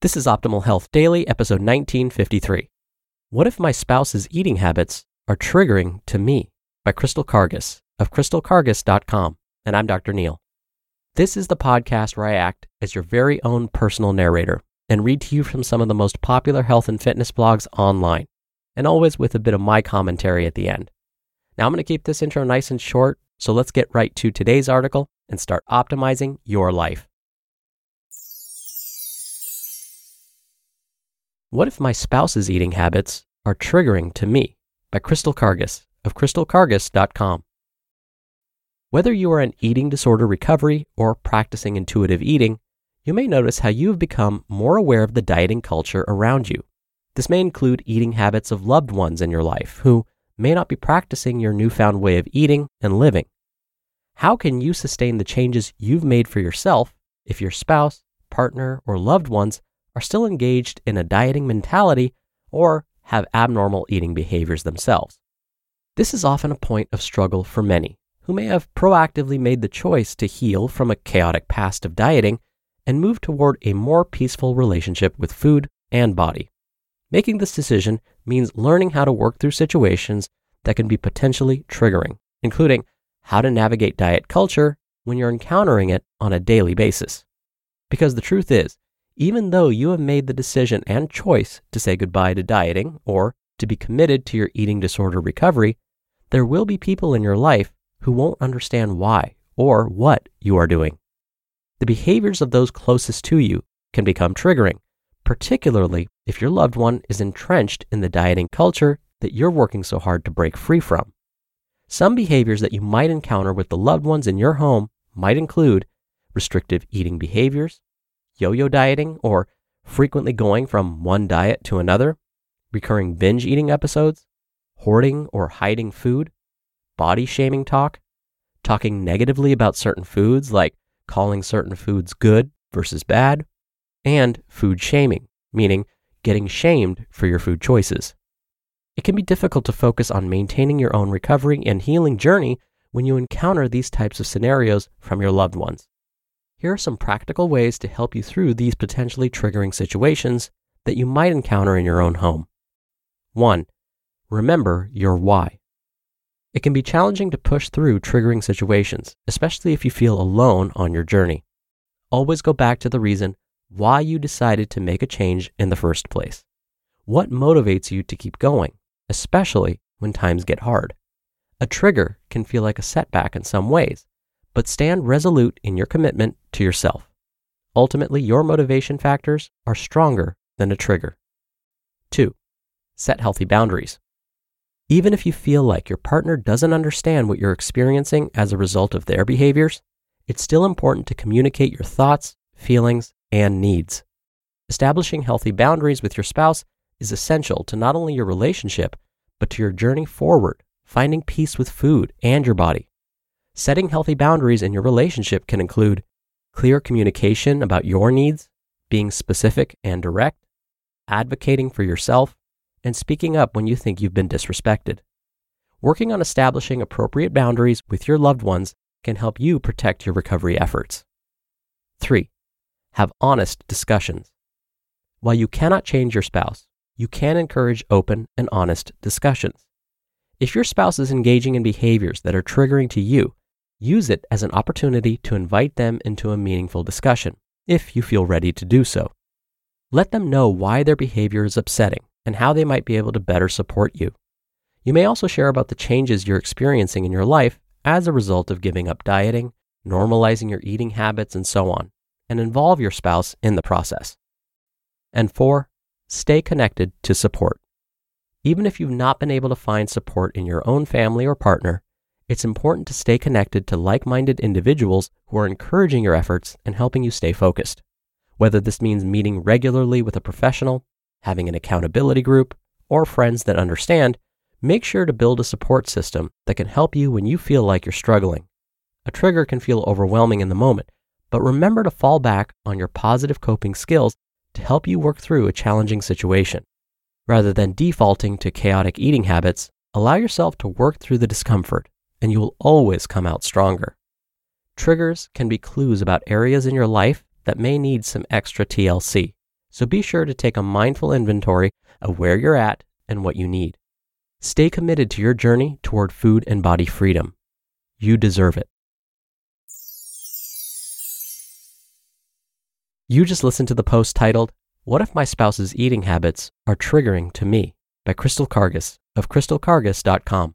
This is Optimal Health Daily, episode 1953. What if my spouse's eating habits are triggering to me? By Crystal Karges of crystalkarges.com. And I'm Dr. Neal. This is the podcast where I act as your very own personal narrator and read to you from some of the most popular health and fitness blogs online, and always with a bit of my commentary at the end. Now, I'm going to keep this intro nice and short, so let's get right to today's article and start optimizing your life. What if my spouse's eating habits are triggering to me? By Crystal Karges of crystalkarges.com. Whether you are in eating disorder recovery or practicing intuitive eating, you may notice how you have become more aware of the dieting culture around you. This may include eating habits of loved ones in your life who may not be practicing your newfound way of eating and living. How can you sustain the changes you've made for yourself if your spouse, partner, or loved ones are still engaged in a dieting mentality or have abnormal eating behaviors themselves. This is often a point of struggle for many who may have proactively made the choice to heal from a chaotic past of dieting and move toward a more peaceful relationship with food and body. Making this decision means learning how to work through situations that can be potentially triggering, including how to navigate diet culture when you're encountering it on a daily basis. Because the truth is, even though you have made the decision and choice to say goodbye to dieting or to be committed to your eating disorder recovery, there will be people in your life who won't understand why or what you are doing. The behaviors of those closest to you can become triggering, particularly if your loved one is entrenched in the dieting culture that you're working so hard to break free from. Some behaviors that you might encounter with the loved ones in your home might include restrictive eating behaviors, yo yo dieting or frequently going from one diet to another, recurring binge eating episodes, hoarding or hiding food, body shaming talk, talking negatively about certain foods like calling certain foods good versus bad, and food shaming, meaning getting shamed for your food choices. It can be difficult to focus on maintaining your own recovery and healing journey when you encounter these types of scenarios from your loved ones. Here are some practical ways to help you through these potentially triggering situations that you might encounter in your own home. 1. Remember your why. It can be challenging to push through triggering situations, especially if you feel alone on your journey. Always go back to the reason why you decided to make a change in the first place. What motivates you to keep going, especially when times get hard? A trigger can feel like a setback in some ways, but stand resolute in your commitment to yourself. Ultimately, your motivation factors are stronger than a trigger. 2. Set healthy boundaries. Even if you feel like your partner doesn't understand what you're experiencing as a result of their behaviors, it's still important to communicate your thoughts, feelings, and needs. Establishing healthy boundaries with your spouse is essential to not only your relationship, but to your journey forward, finding peace with food and your body. Setting healthy boundaries in your relationship can include clear communication about your needs, being specific and direct, advocating for yourself, and speaking up when you think you've been disrespected. Working on establishing appropriate boundaries with your loved ones can help you protect your recovery efforts. 3. Have honest discussions. While you cannot change your spouse, you can encourage open and honest discussions. If your spouse is engaging in behaviors that are triggering to you, use it as an opportunity to invite them into a meaningful discussion, if you feel ready to do so. Let them know why their behavior is upsetting and how they might be able to better support you. You may also share about the changes you're experiencing in your life as a result of giving up dieting, normalizing your eating habits, and so on, and involve your spouse in the process. And four, stay connected to support. Even if you've not been able to find support in your own family or partner, it's important to stay connected to like minded individuals who are encouraging your efforts and helping you stay focused. Whether this means meeting regularly with a professional, having an accountability group, or friends that understand, make sure to build a support system that can help you when you feel like you're struggling. A trigger can feel overwhelming in the moment, but remember to fall back on your positive coping skills to help you work through a challenging situation. Rather than defaulting to chaotic eating habits, allow yourself to work through the discomfort, and you will always come out stronger. Triggers can be clues about areas in your life that may need some extra TLC, so be sure to take a mindful inventory of where you're at and what you need. Stay committed to your journey toward food and body freedom. You deserve it. You just listened to the post titled, What If My Spouse's Eating Habits Are Triggering to Me by Crystal Karges of crystalkarges.com.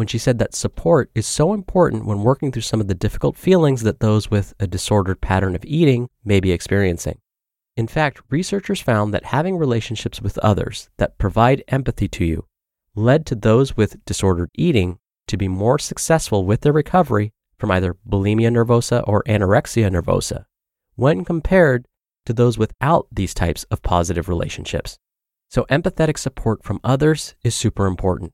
when she said that support is so important when working through some of the difficult feelings that those with a disordered pattern of eating may be experiencing. In fact, researchers found that having relationships with others that provide empathy to you led to those with disordered eating to be more successful with their recovery from either bulimia nervosa or anorexia nervosa when compared to those without these types of positive relationships. So, empathetic support from others is super important.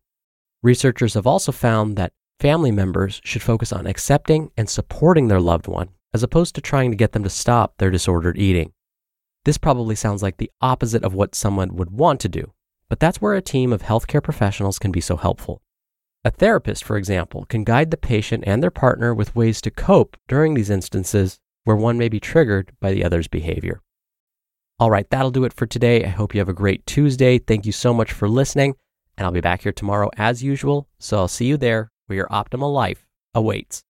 Researchers have also found that family members should focus on accepting and supporting their loved one as opposed to trying to get them to stop their disordered eating. This probably sounds like the opposite of what someone would want to do, but that's where a team of healthcare professionals can be so helpful. A therapist, for example, can guide the patient and their partner with ways to cope during these instances where one may be triggered by the other's behavior. All right, that'll do it for today. I hope you have a great Tuesday. Thank you so much for listening and I'll be back here tomorrow as usual. So I'll see you there where your optimal life awaits.